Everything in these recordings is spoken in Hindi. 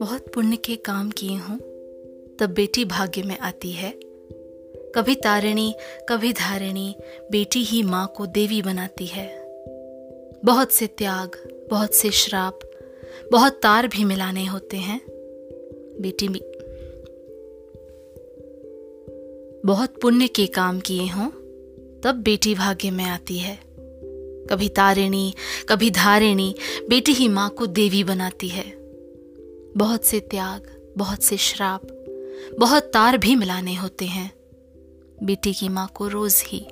बहुत पुण्य के काम किए हूँ, तब बेटी भाग्य में आती है। कभी तारिणी, कभी धारिणी, बेटी ही माँ को देवी बनाती है। बहुत से त्याग, बहुत से श्राप, बहुत तार भी मिलाने होते हैं। बेटी भी बहुत पुण्य के काम किए हों, तब बेटी भाग्य में आती है। कभी तारिणी, कभी धारिणी, बेटी ही माँ को देवी बनाती है। बहुत से त्याग, बहुत से श्राप, बहुत तार भी मिलाने होते हैं। बेटी की माँ को रोज ही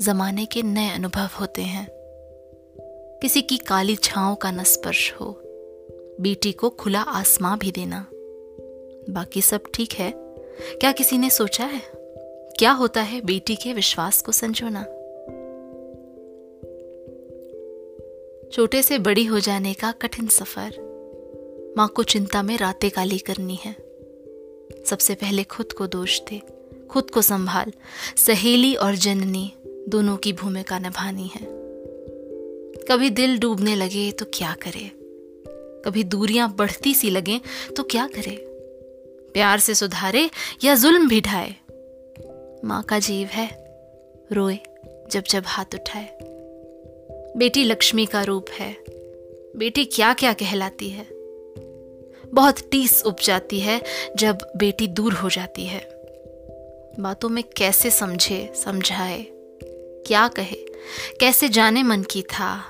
जमाने के नए अनुभव होते हैं। किसी की काली छाओं का न स्पर्श हो, बेटी को खुला आसमां भी देना। बाकी सब ठीक है? क्या किसी ने सोचा है? क्या होता है बेटी के विश्वास को संजोना? छोटे से बड़ी हो जाने का कठिन सफ़र। माँ को चिंता में रातें काली करनी है। सबसे पहले खुद को दोष दे, खुद को संभाल। सहेली और जननी दोनों की भूमिका निभानी है। कभी दिल डूबने लगे तो क्या करे? कभी दूरियाँ बढ़ती सी लगे तो क्या करे? प्यार से सुधारे या जुल्म भी ढाए? माँ का जीव है, रोए जब जब हाथ उठाए। बेटी लक्ष्मी का रूप है। बेटी क्या क्या कहलाती है? बहुत टीस उप जाती है जब बेटी दूर हो जाती है। बातों में कैसे समझे, समझाए? क्या कहे? कैसे जाने मन की था?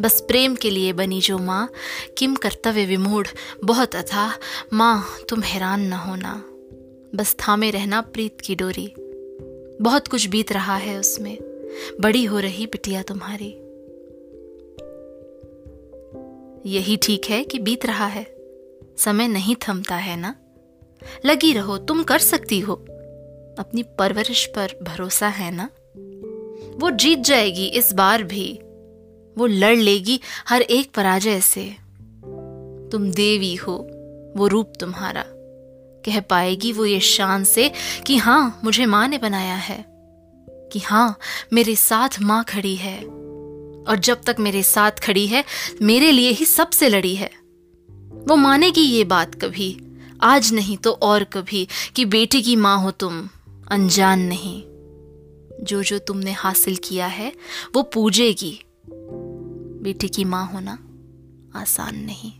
बस प्रेम के लिए बनी जो माँ, किम कर्तव्य विमूढ़, बहुत अथा, माँ, तुम हैरान न होना। बस थामे रहना प्रीत की डोरी। बहुत कुछ बीत रहा है उसमें। बड़ी हो रही बिटिया तुम्हारी। यही ठीक है कि बीत रहा है। समय नहीं थमता है ना? लगी रहो, तुम कर सकती हो। अपनी परवरिश पर भरोसा है ना? वो जीत जाएगी इस बार भी। वो लड़ लेगी हर एक पराजय से। तुम देवी हो, वो रूप तुम्हारा। कह पाएगी वो ये शान से कि हाँ मुझे माँ ने बनाया है। कि हाँ मेरे साथ माँ खड़ी है। और जब तक मेरे साथ खड़ी है, मेरे लिए ही सबसे लड़ी है। वो मानेगी ये बात कभी, आज नहीं तो और कभी, कि बेटी की माँ हो तुम, अनजान नहीं। जो जो तुमने हासिल किया है, वो पूजेगी। बेटी की माँ होना आसान नहीं।